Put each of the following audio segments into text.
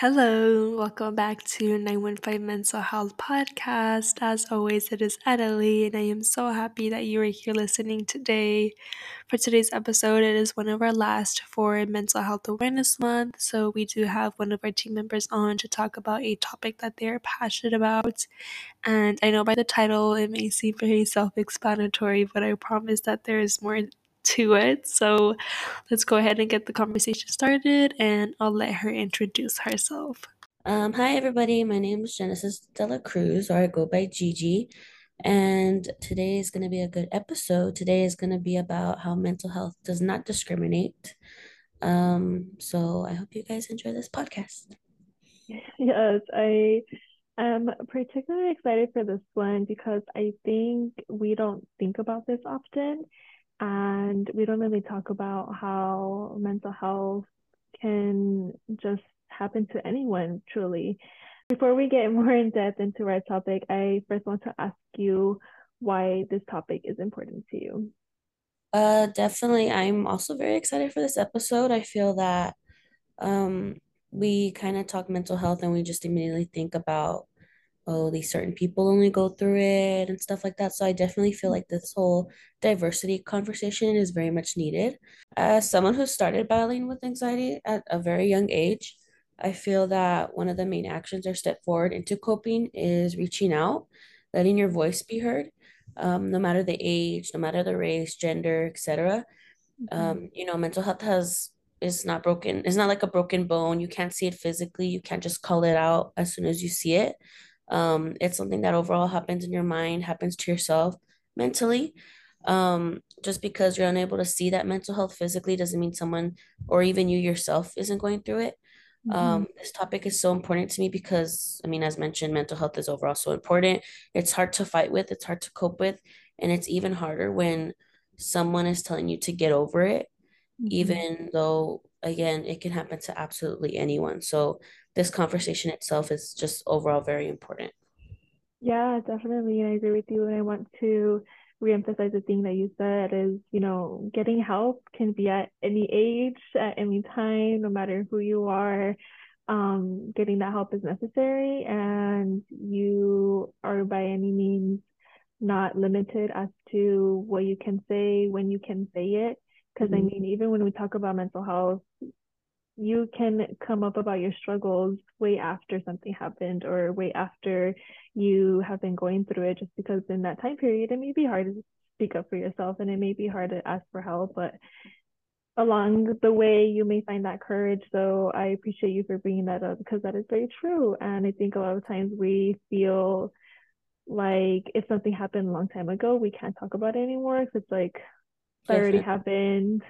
Hello, welcome back to 915 Mental Health Podcast. As always, it is Areli, and I am so happy that you are here listening today. For today's episode, it is one of our last for Mental Health Awareness Month, so we do have one of our team members on to talk about a topic that they are passionate about. And I know by the title it may seem very self explanatory, but I promise that there is more to it. So let's go ahead and get the conversation started, and I'll let her introduce herself. Um, hi, everybody. My name is Genesis Dela Cruz, or I go by Gigi. And today is going to be a good episode. Today is going to be about how mental health does not discriminate. Um, so I hope you guys enjoy this podcast. Yes, I am particularly excited for this one because I think we don't think about this often and we don't really talk about how mental health can just happen to anyone truly. Before we get more in depth into our topic, I first want to ask you why this topic is important to you. Uh, definitely. I'm also very excited for this episode. I feel that um we kind of talk mental health and we just immediately think about oh, these certain people only go through it and stuff like that. So I definitely feel like this whole diversity conversation is very much needed. As someone who started battling with anxiety at a very young age, I feel that one of the main actions or step forward into coping is reaching out, letting your voice be heard, um, no matter the age, no matter the race, gender, etc. Mm-hmm. Um, you know, mental health has is not broken. It's not like a broken bone. You can't see it physically. You can't just call it out as soon as you see it. Um, it's something that overall happens in your mind, happens to yourself mentally. Um, just because you're unable to see that mental health physically doesn't mean someone or even you yourself isn't going through it. Mm-hmm. Um, this topic is so important to me because, I mean, as mentioned, mental health is overall so important. It's hard to fight with, it's hard to cope with, and it's even harder when someone is telling you to get over it, mm-hmm. even though, again, it can happen to absolutely anyone. So, this conversation itself is just overall very important. Yeah, definitely. And I agree with you. And I want to reemphasize the thing that you said is, you know, getting help can be at any age, at any time, no matter who you are. Um, getting that help is necessary, and you are by any means not limited as to what you can say when you can say it. Because mm-hmm. I mean, even when we talk about mental health, you can come up about your struggles way after something happened or way after you have been going through it just because in that time period it may be hard to speak up for yourself and it may be hard to ask for help but along the way you may find that courage. So i appreciate you for bringing that up because that is very true. And i think a lot of times we feel like if something happened a long time ago we can't talk about it anymore because it's like that already happened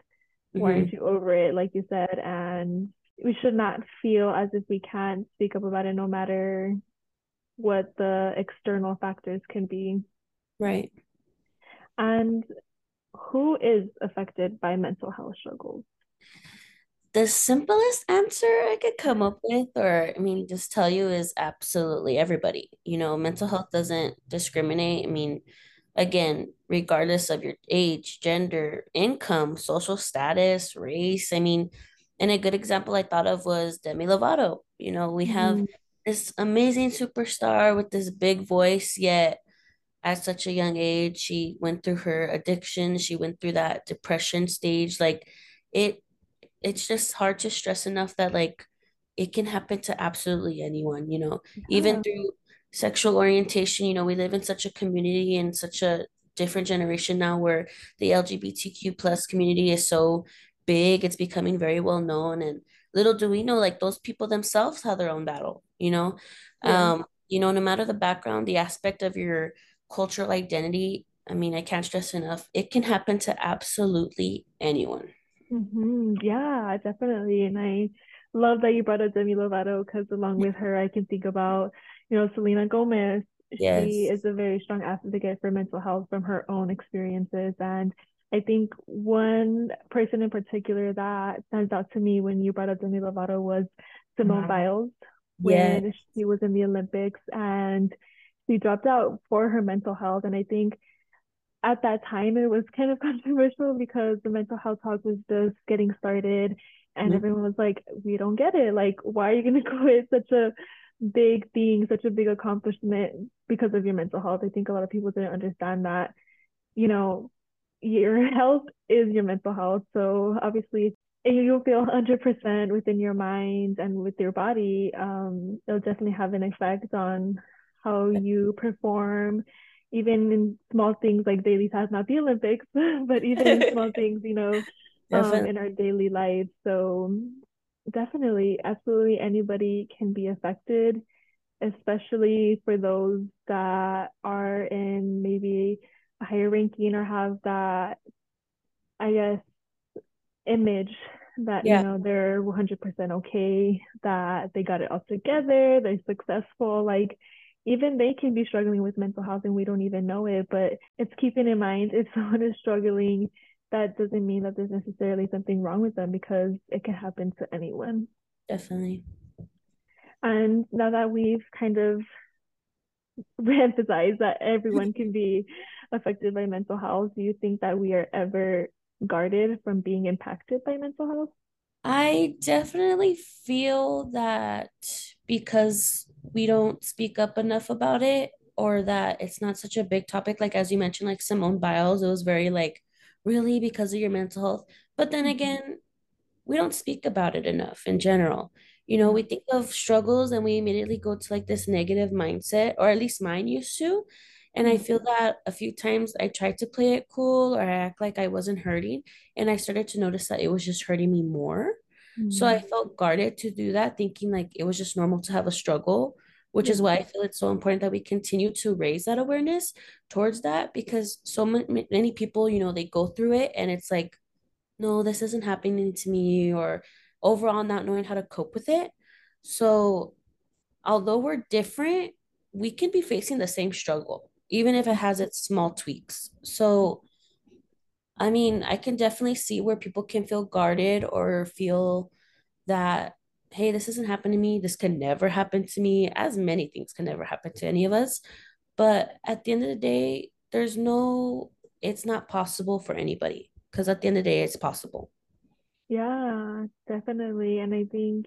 aren't mm-hmm. you over it like you said and we should not feel as if we can't speak up about it no matter what the external factors can be right and who is affected by mental health struggles the simplest answer I could come up with, or I mean, just tell you, is absolutely everybody. You know, mental health doesn't discriminate. I mean, again, regardless of your age, gender, income, social status, race. I mean, and a good example I thought of was Demi Lovato. You know, we have mm-hmm. this amazing superstar with this big voice, yet at such a young age, she went through her addiction, she went through that depression stage. Like it it's just hard to stress enough that like it can happen to absolutely anyone, you know, yeah. even through sexual orientation. You know we live in such a community and such a different generation now where the lgbtq plus community is so big it's becoming very well known. And little do we know like those people themselves have their own battle you know? Yeah. um you know no matter the background the aspect of your cultural identity i mean i can't stress enough it can happen to absolutely anyone. Mm-hmm. yeah definitely. And i love that you brought up demi lovato because along with her i can think about you know, Selena Gomez, yes. she is a very strong advocate for mental health from her own experiences. And I think one person in particular that stands out to me when you brought up Demi Lovato was Simone mm-hmm. Biles when yes. she was in the Olympics and she dropped out for her mental health. And I think at that time it was kind of controversial because the mental health talk was just getting started And everyone was like, we don't get it. Like, why are you going to quit such a big thing, such a big accomplishment because of your mental health? I think a lot of people didn't understand that, you know, your health is your mental health. So obviously, if you feel 100% within your mind and with your body, um, it'll definitely have an effect on how you perform, even in small things like daily tasks, not the Olympics, but even in small things, you know, um, in our daily life. So definitely, absolutely anybody can be affected, especially for those that are in maybe a higher ranking or have that, I guess, image that yeah. you know they're 100% okay that they got it all together they're successful like even they can be struggling with mental health and we don't even know it but it's keeping in mind if someone is struggling that doesn't mean that there's necessarily something wrong with them because it can happen to anyone definitely and now that we've kind of reemphasized that everyone can be affected by mental health do you think that we are ever guarded from being impacted by mental health? I definitely feel that because we don't speak up enough about it or that it's not such a big topic like as you mentioned like Simone Biles it was very like really because of your mental health but then mm-hmm. again we don't speak about it enough in general you know we think of struggles and we immediately go to like this negative mindset or at least mine used to and I feel that a few times I tried to play it cool or I act like I wasn't hurting. And I started to notice that it was just hurting me more. Mm-hmm. So I mm. felt guarded to do that, thinking like it was just normal to have a struggle, which is why I feel it's so important that we continue to raise that awareness towards that because so many, people, you know, they go through it and it's like, no, this isn't happening to me, or overall not knowing how to cope with it. So although we're different, we can be facing the same struggle even if it has its small tweaks. So, I mean, I can definitely see where people can feel guarded or feel that, hey, this doesn't happen to me. This can never happen to me, as many things can never happen to any of us. But at the end of the day, there's no, it's not possible for anybody because at the end of the day, it's possible. Yeah, definitely. And I think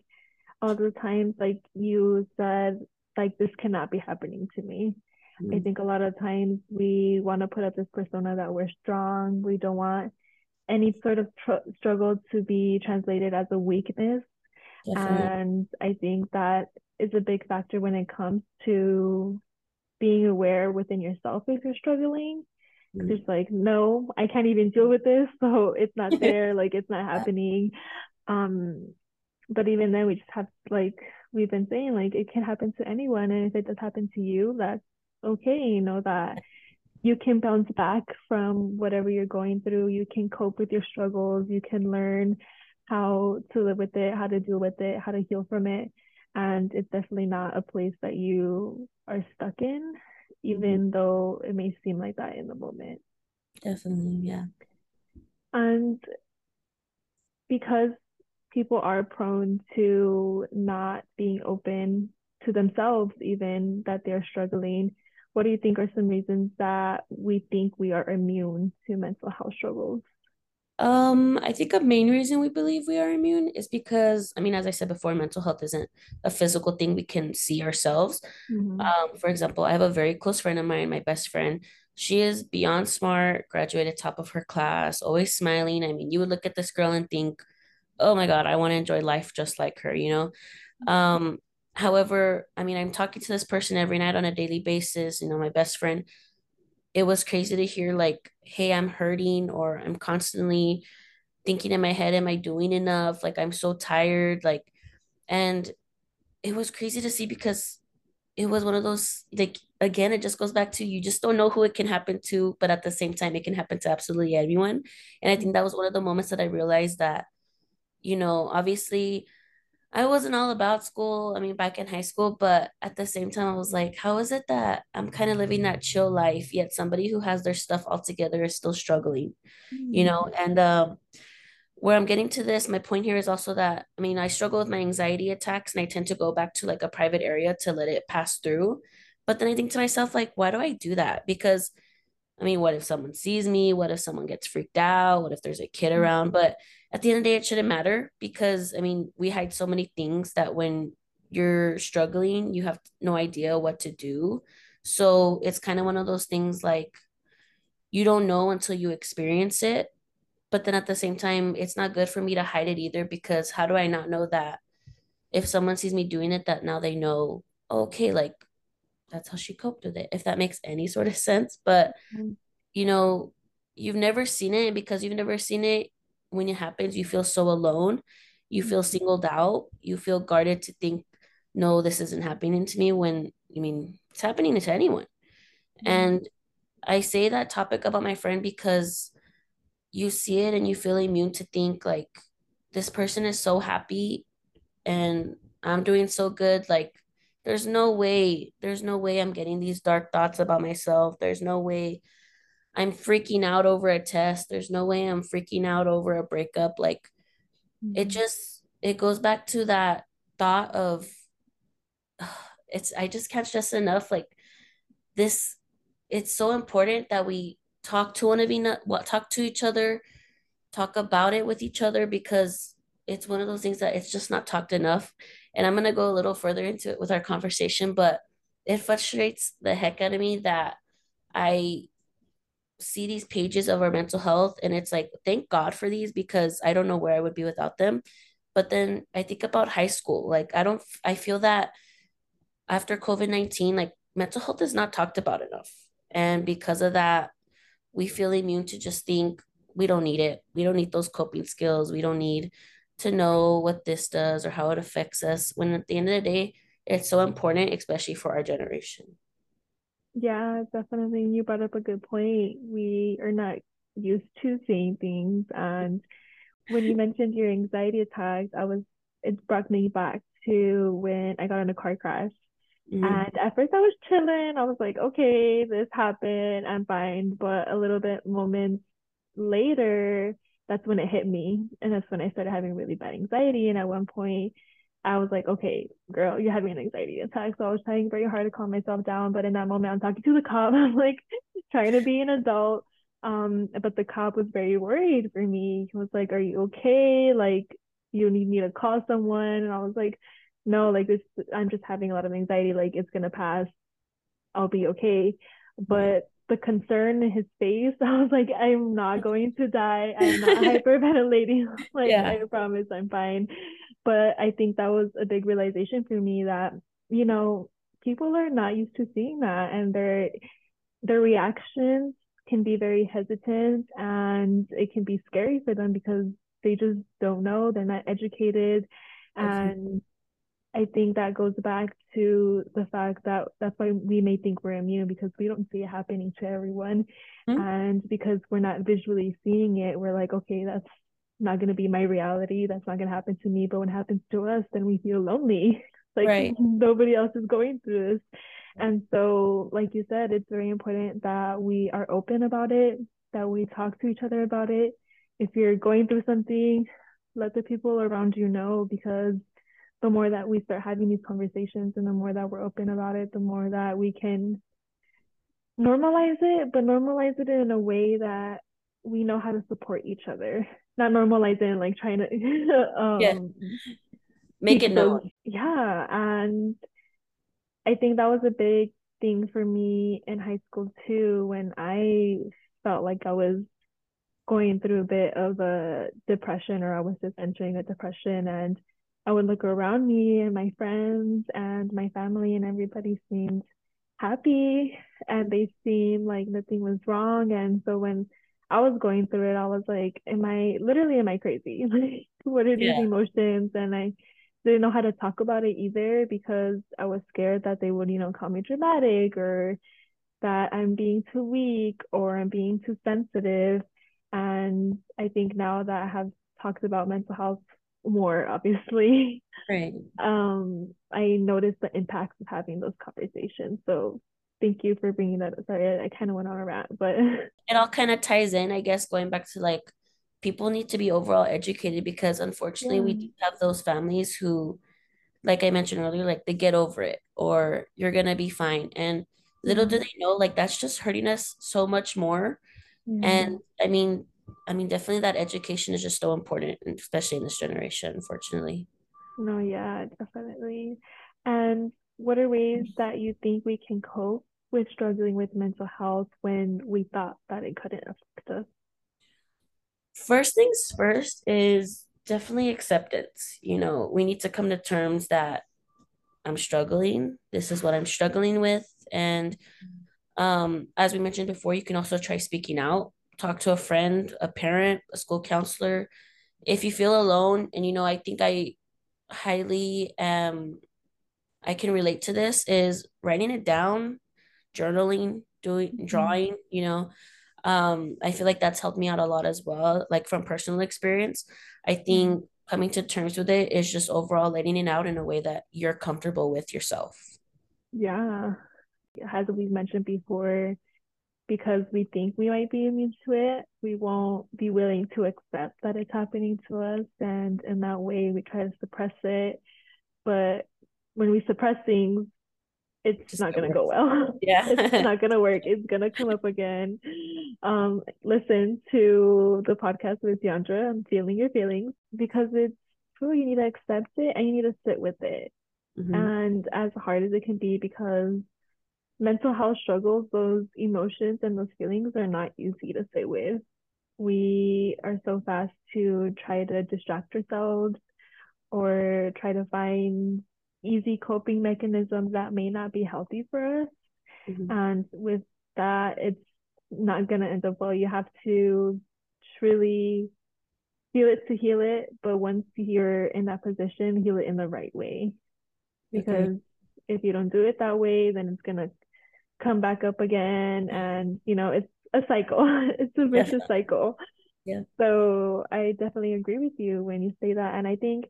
all the times, like you said, like this cannot be happening to me. Mm-hmm. I think a lot of times we want to put up this persona that we're strong. We don't want any sort of tr- struggle to be translated as a weakness. Definitely. And I think that is a big factor when it comes to being aware within yourself if you're struggling. Mm-hmm. It's like, no, I can't even deal with this. So it's not there. like it's not happening. Um, but even then we just have like we've been saying, like it can happen to anyone. And if it does happen to you, that's okay, you know, that you can bounce back from whatever you're going through. You can cope with your struggles. You can learn how to live with it, how to deal with it, how to heal from it. And it's definitely not a place that you are stuck in, even mm-hmm. though it may seem like that in the moment. Definitely, yeah. And because people are prone to not being open to themselves, even that they're struggling, what do you think are some reasons that we think we are immune to mental health struggles? Um, I think a main reason we believe we are immune is because, I mean, as I said before, mental health isn't a physical thing we can see ourselves. Mm-hmm. Um, for example, I have a very close friend of mine, my best friend. She is beyond smart, graduated top of her class, always smiling. I mean, you would look at this girl and think, oh my God, I want to enjoy life just like her, you know? Um, However, I mean, I'm talking to this person every night on a daily basis, you know, my best friend. It was crazy to hear, like, hey, I'm hurting, or I'm constantly thinking in my head, am I doing enough? Like, I'm so tired. Like, and it was crazy to see because it was one of those, like, again, it just goes back to you just don't know who it can happen to, but at the same time, it can happen to absolutely everyone. And I think that was one of the moments that I realized that, you know, obviously, I wasn't all about school. I mean, back in high school, but at the same time, I was like, how is it that I'm kind of living that chill life, yet somebody who has their stuff all together is still struggling, mm-hmm. you know? And um, where I'm getting to this, my point here is also that, I mean, I struggle with my anxiety attacks and I tend to go back to like a private area to let it pass through. But then I think to myself, like, why do I do that? Because I mean, what if someone sees me? What if someone gets freaked out? What if there's a kid around? But at the end of the day, it shouldn't matter because I mean, we hide so many things that when you're struggling, you have no idea what to do. So it's kind of one of those things like you don't know until you experience it. But then at the same time, it's not good for me to hide it either because how do I not know that if someone sees me doing it, that now they know, okay, like that's how she coped with it, if that makes any sort of sense. But, Mhm. you know, you've never seen it because you've never seen it when it happens, you feel so alone. You feel mm-hmm. singled out. You feel guarded to think, no, this isn't happening to me when, I mean, it's happening to anyone. Mm-hmm. And I say that topic about my friend because you see it and you feel immune to think like this person is so happy and I'm doing so good. Like, there's no way, there's no way I'm getting these dark thoughts about myself. There's no way I'm freaking out over a test. There's no way I'm freaking out over a breakup. Like, it Mhm. just, it goes back to that thought of, it's, I just can't stress enough. Like, this, it's so important that we talk to one of each, what talk to each other, talk about it with each other because it's one of those things that it's just not talked enough. And I'm gonna go a little further into it with our conversation, but it frustrates the heck out of me that I see these pages of our mental health and it's like thank God for these because I don't know where I would be without them. But then I think about high school. Like I don't I feel that after COVID-19, like mental health is not talked about enough. And because of that, we feel immune to just think we don't need it. We don't need those coping skills. We don't need to know what this does or how it affects us. When at the end of the day, it's so important, especially for our generation. Yeah, definitely. You brought up a good point. We are not used to seeing things. And when you mentioned your anxiety attacks, I was, it brought me back to when I got in a car crash. Mhm. And at first I was chilling. I was like, okay, this happened. I'm fine. But a little bit moments later, that's when it hit me. And that's when I started having really bad anxiety. And at one point, I was like, okay, girl, you're having an anxiety attack. So I was trying very hard to calm myself down. But in that moment, I'm talking to the cop. I'm like trying to be an adult. Um, but the cop was very worried for me. He was like, Are you okay? Like, you need me to call someone? And I was like, No, like this, I'm just having a lot of anxiety. Like, it's gonna pass. I'll be okay. But the concern in his face, I was like, I'm not going to die. I'm not hyperventilating. like, Yeah. I promise I'm fine. But I think that was a big realization for me that, you know, people are not used to seeing that and their their reactions can be very hesitant and it can be scary for them because they just don't know, they're not educated. And I think that goes back to the fact that that's why we may think we're immune because we don't see it happening to everyone. Mhm. And because we're not visually seeing it, we're like, okay, that's not going to be my reality. That's not going to happen to me. But when it happens to us, then we feel lonely. like Right. nobody else is going through this. And so, like you said, it's very important that we are open about it, that we talk to each other about it. If you're going through something, let the people around you know because the more that we start having these conversations and the more that we're open about it, the more that we can normalize it, but normalize it in a way that we know how to support each other. Not normalizing like trying to um Yeah. Make it those- known. Yeah, and I think that was a big thing for me in high school too, when I felt like I was going through a bit of a depression or I was just entering a depression and I would look around me and my friends and my family and everybody seemed happy and they seemed like nothing was wrong. And so when I was going through it, I was like, am I literally am I crazy? Like what are these Yeah. emotions? And I didn't know how to talk about it either because I was scared that they would, you know, call me dramatic or that I'm being too weak or I'm being too sensitive. And I think now that I have talked about mental health more, obviously, Right. um, I noticed the impacts of having those conversations. So thank you for bringing that. Sorry, I, I kind of went on a rant, but It all kind of ties in, I guess, going back to like people need to be overall educated because unfortunately we do have those families who, like I mentioned earlier, like they get over it or you're gonna be fine. And little do mm-hmm. they know like that's just hurting us so much more Yeah. and i mean i mean definitely that education is just so important especially in this generation unfortunately No, yeah, definitely. And what are ways that you think we can cope with struggling with mental health when we thought that it couldn't affect us? first things first is definitely acceptance. You know we need to come to terms that i'm struggling. This is what i'm struggling with. And um as we mentioned before you can also try speaking out. Talk to a friend a parent a school counselor. If you feel alone and you know i think i highly um i can relate to this is writing it down journaling doing Mhm. drawing you know um i feel like that's helped me out a lot as well like from personal experience i Yeah. think coming to terms with it is just overall letting it out in a way that you're comfortable with yourself Yeah. As we've mentioned before, because we think we might be immune to it, we won't be willing to accept that it's happening to us. And in that way, we try to suppress it. But when we suppress things, it's Just not going to go well. yeah It's not going to work. It's going to come up again. Um, listen to the podcast with Deandra, I'm feeling your feelings, because it's true. You need to accept it and you need to sit with it. Mhm. And as hard as it can be, because mental health struggles, those emotions and those feelings are not easy to sit with. We are so fast to try to distract ourselves or try to find easy coping mechanisms that may not be healthy for us. Mhm. And with that, it's not going to end up well. You have to truly feel it to heal it. But once you're in that position, heal it in the right way. Because if you don't do it that way, then it's going to come back up again. And, you know, it's a cycle, it's a vicious Definitely. cycle. Yeah. So I definitely agree with you when you say that. And I think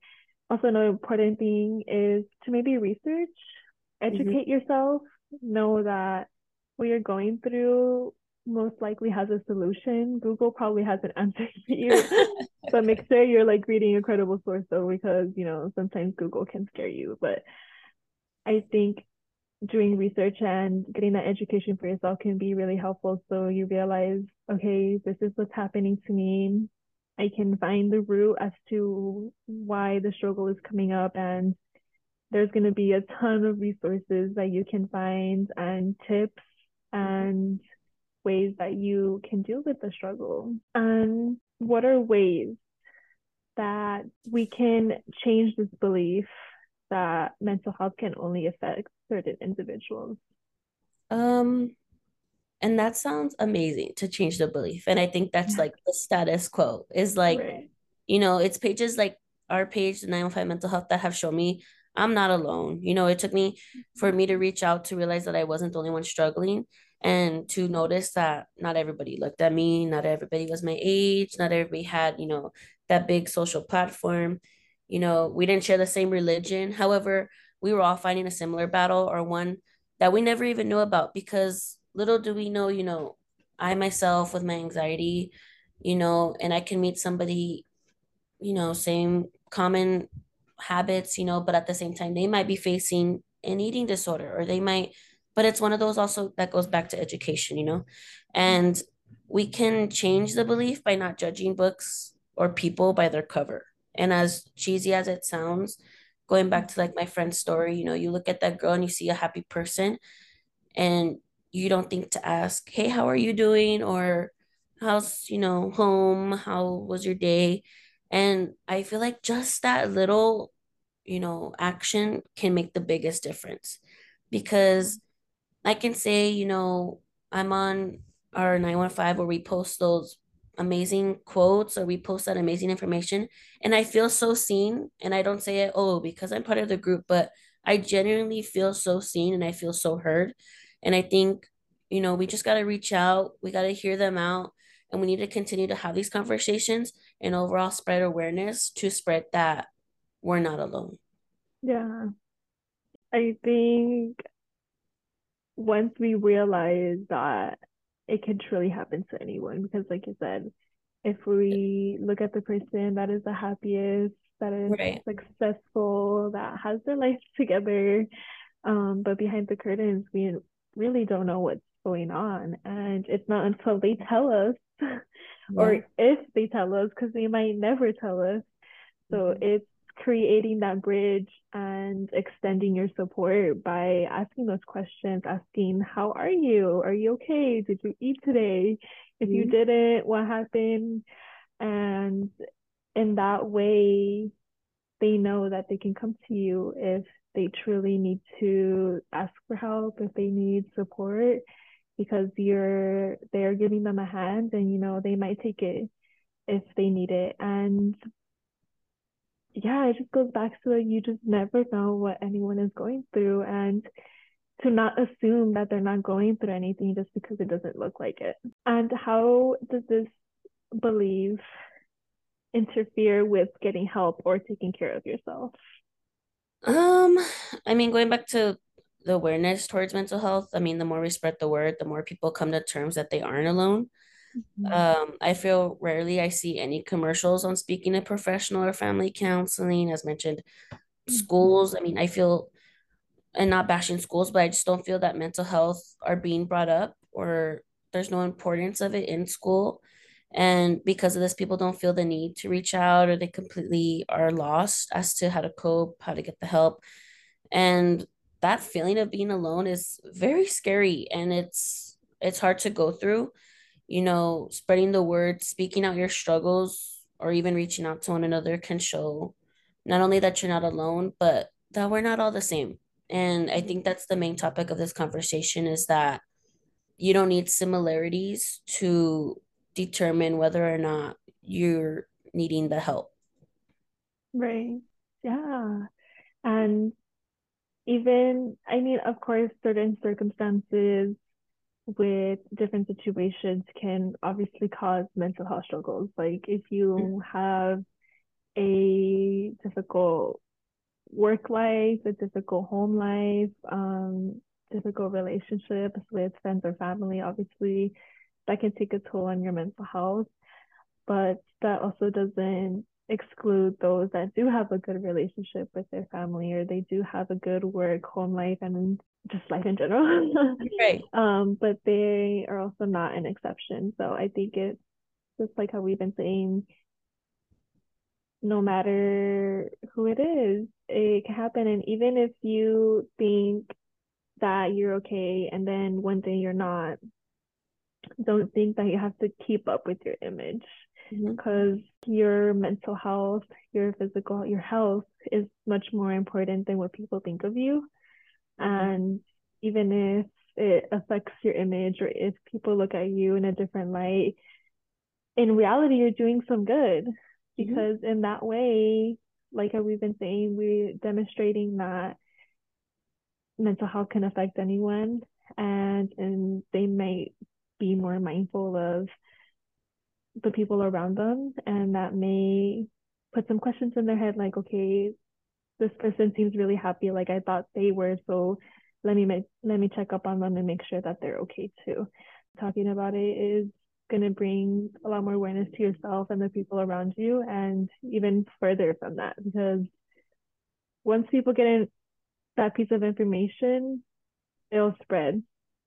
also another important thing is to maybe research, mm-hmm. educate yourself, know that what you're going through most likely has a solution. Google probably has an answer for you, but make sure you're like reading a credible source though, because you know sometimes Google can scare you. But I think doing research and getting that education for yourself can be really helpful. So you realize, okay, this is what's happening to me. I can find the root as to why the struggle is coming up and there's going to be a ton of resources that you can find and tips and ways that you can deal with the struggle. And what are ways that we can change this belief that mental health can only affect certain individuals? Um, and that sounds amazing to change the belief. And I think that's Yeah. like the status quo is like, Right. you know, it's pages like our page, the 915 Mental Health, that have shown me I'm not alone. You know, it took me for mm-hmm. me to reach out to realize that I wasn't the only one struggling and to notice that not everybody looked at me, not everybody was my age, not everybody had, you know, that big social platform. You know, we didn't share the same religion. However, we were all fighting a similar battle or one that we never even knew about because little do we know, you know, I myself with my anxiety, you know, and I can meet somebody, you know, same common habits, you know, but at the same time, they might be facing an eating disorder or they might, but it's one of those also that goes back to education, you know, and we can change the belief by not judging books or people by their cover. And as cheesy as it sounds, going back to like my friend's story, you know, you look at that girl and you see a happy person and you don't think to ask, hey, how are you doing? Or how's, you know, home? How was your day? And I feel like just that little, you know, action can make the biggest difference because I can say, you know, I'm on our 915 where we post those amazing quotes or we post that amazing information and I feel so seen and I don't say it oh because I'm part of the group but I genuinely feel so seen and I feel so heard and I think you know we just got to reach out we got to hear them out and we need to continue to have these conversations and overall spread awareness to spread that we're not alone Yeah. I think once we realize that it can truly happen to anyone, because like you said, if we look at the person that is the happiest, that is Right. successful, that has their life together, um, but behind the curtains, we really don't know what's going on. And it's not until they tell us, yeah. or if they tell us, because they might never tell us. So mm-hmm. it's creating that bridge and extending your support by asking those questions, asking, How are you? Are you okay? Did you eat today? If mm-hmm. you didn't, what happened? And in that way, they know that they can come to you if they truly need to ask for help, if they need support, because you're they're giving them a hand and you know they might take it if they need it. And yeah, it just goes back to you just never know what anyone is going through and to not assume that they're not going through anything just because it doesn't look like it. And how does this belief interfere with getting help or taking care of yourself? Um, I mean, going back to the awareness towards mental health, I mean, the more we spread the word, the more people come to terms that they aren't alone. Mm-hmm. Um, I feel rarely I see any commercials on speaking to professional or family counseling, as mentioned, mm-hmm. schools. I mean, I feel, and not bashing schools, but I just don't feel that mental health are being brought up or there's no importance of it in school. And because of this, people don't feel the need to reach out or they completely are lost as to how to cope, how to get the help. And that feeling of being alone is very scary and it's it's hard to go through you know, spreading the word, speaking out your struggles, or even reaching out to one another can show not only that you're not alone, but that we're not all the same. And I think that's the main topic of this conversation is that you don't need similarities to determine whether or not you're needing the help. Right. Yeah. And even, I mean, of course, certain circumstances with different situations can obviously cause mental health struggles. Like if you have a difficult work life, a difficult home life, um, difficult relationships with friends or family, obviously that can take a toll on your mental health. But that also doesn't exclude those that do have a good relationship with their family or they do have a good work home life and just life in general. Right. Um but they are also not an exception. So i think it's just like how we've been saying no matter who it is it can happen. And even if you think that you're okay and then one day you're not don't think that you have to keep up with your image because mm-hmm. your mental health, your physical, your health is much more important than what people think of you. Mm-hmm. And even if it affects your image or if people look at you in a different light, in reality, you're doing some good mm-hmm. because mm-hmm. in that way, like we've been saying, we're demonstrating that mental health can affect anyone and and they might be more mindful of the people around them and that may put some questions in their head like okay this person seems really happy like i thought they were so let me make, let me check up on them and make sure that they're okay too. Talking about it is going to bring a lot more awareness to yourself and the people around you and even further from that because once people get in that piece of information it'll spread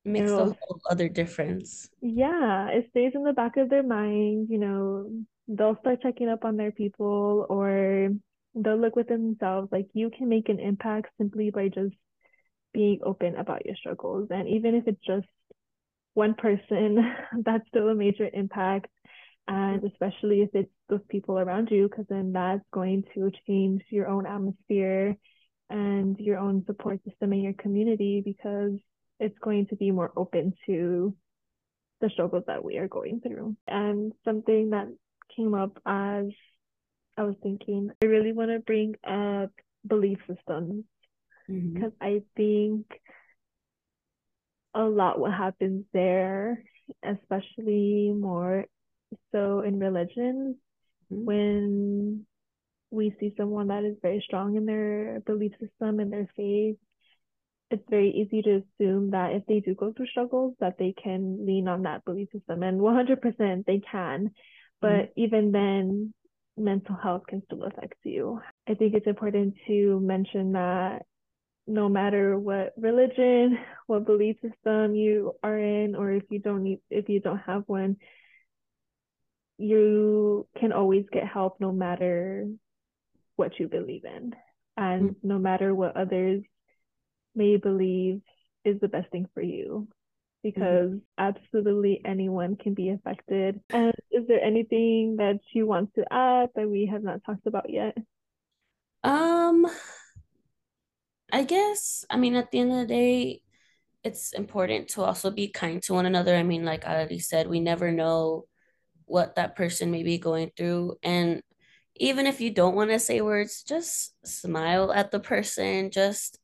makes a whole other difference. Yeah, it stays in the back of their mind. You know, they'll start checking up on their people or they'll look within themselves. Like you can make an impact simply by just being open about your struggles. And even if it's just one person, that's still a major impact. And especially if it's those people around you, because then that's going to change your own atmosphere and your own support system in your community because it's going to be more open to the struggles that we are going through. And something that came up as I was thinking, I really want to bring up belief systems mm-hmm. because I think a lot what happens there, especially more so in religion, mm-hmm. when we see someone that is very strong in their belief system and their faith it's very easy to assume that if they do go through struggles that they can lean on that belief system and 100% they can but mm-hmm. even then mental health can still affect you i think it's important to mention that no matter what religion, what belief system you are in, or if you don't need, if you don't have one, you can always get help no matter what you believe in, and mm-hmm. no matter what others may believe is the best thing for you. Because mm-hmm. absolutely anyone can be affected. And is there anything that you want to add that we have not talked about yet? Um, I guess, I mean, at the end of the day, it's important to also be kind to one another. I mean, like I already said, we never know what that person may be going through. And even if you don't want to say words, just smile at the person, just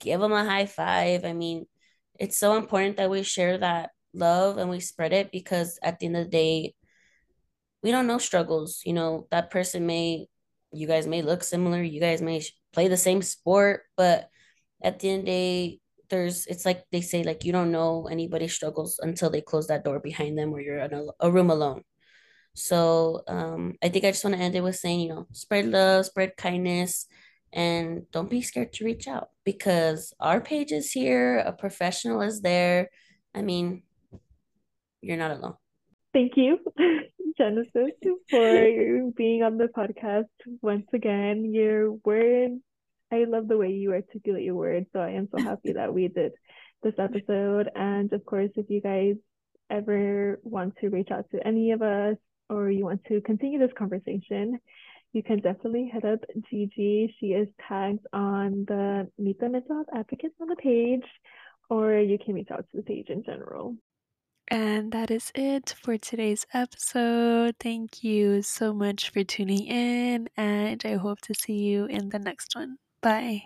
give them a high five. I mean, it's so important that we share that love and we spread it because at the end of the day, we don't know struggles. You know, that person may, you guys may look similar, you guys may play the same sport, but at the end of the day, there's it's like they say like you don't know anybody struggles until they close that door behind them or you're in a, a room alone. So um, I think I just want to end it with saying, you know, spread love, spread kindness, and don't be scared to reach out because our page is here, a professional is there. I mean, you're not alone. Thank you, Genesis, for being on the podcast once again. Your words, I love the way you articulate your words. So I am so happy that we did this episode. And of course, if you guys ever want to reach out to any of us or you want to continue this conversation, you can definitely hit up Gigi. She is tagged on the Meet the Mental Health Advocates on the page, or you can reach out to the page in general. And that is it for today's episode. Thank you so much for tuning in, and I hope to see you in the next one. Bye.